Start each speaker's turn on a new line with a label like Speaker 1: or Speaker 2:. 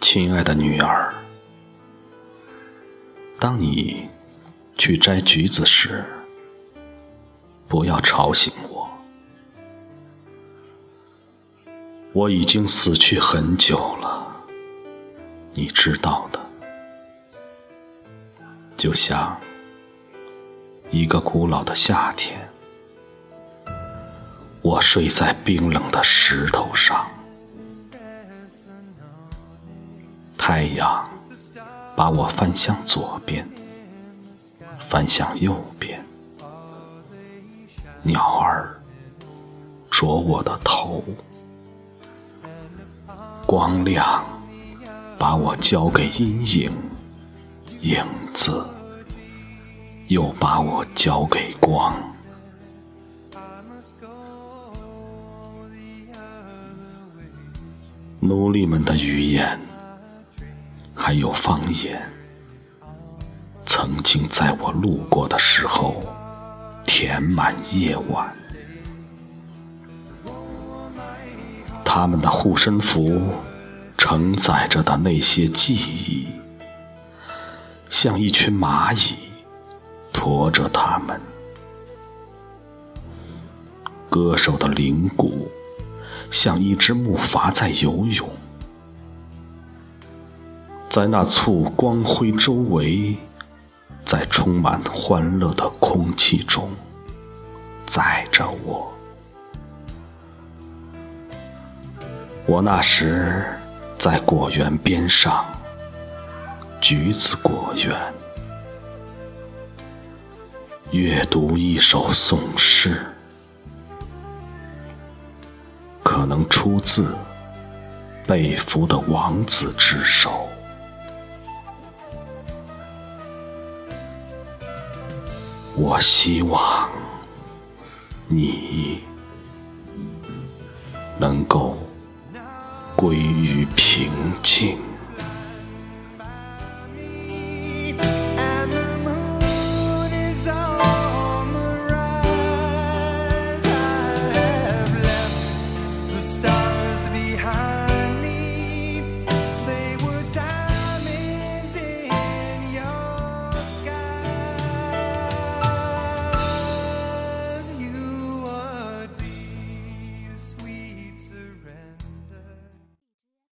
Speaker 1: 亲爱的女儿，当你去摘橘子时，不要吵醒我。我已经死去很久了，你知道的。就像一个古老的夏天，我睡在冰冷的石头上。太阳把我翻向左边，翻向右边。鸟儿啄我的头，光亮把我交给阴影，影子又把我交给光。奴隶们的语言。还有方言，曾经在我路过的时候填满夜晚。他们的护身符承载着的那些记忆，像一群蚂蚁驮着他们。歌手的灵骨像一只木筏在游泳。在那簇光辉周围，在充满欢乐的空气中，载着我。我那时在果园边上，橘子果园，阅读一首宋诗，可能出自被俘的王子之手。我希望你能够归于平静。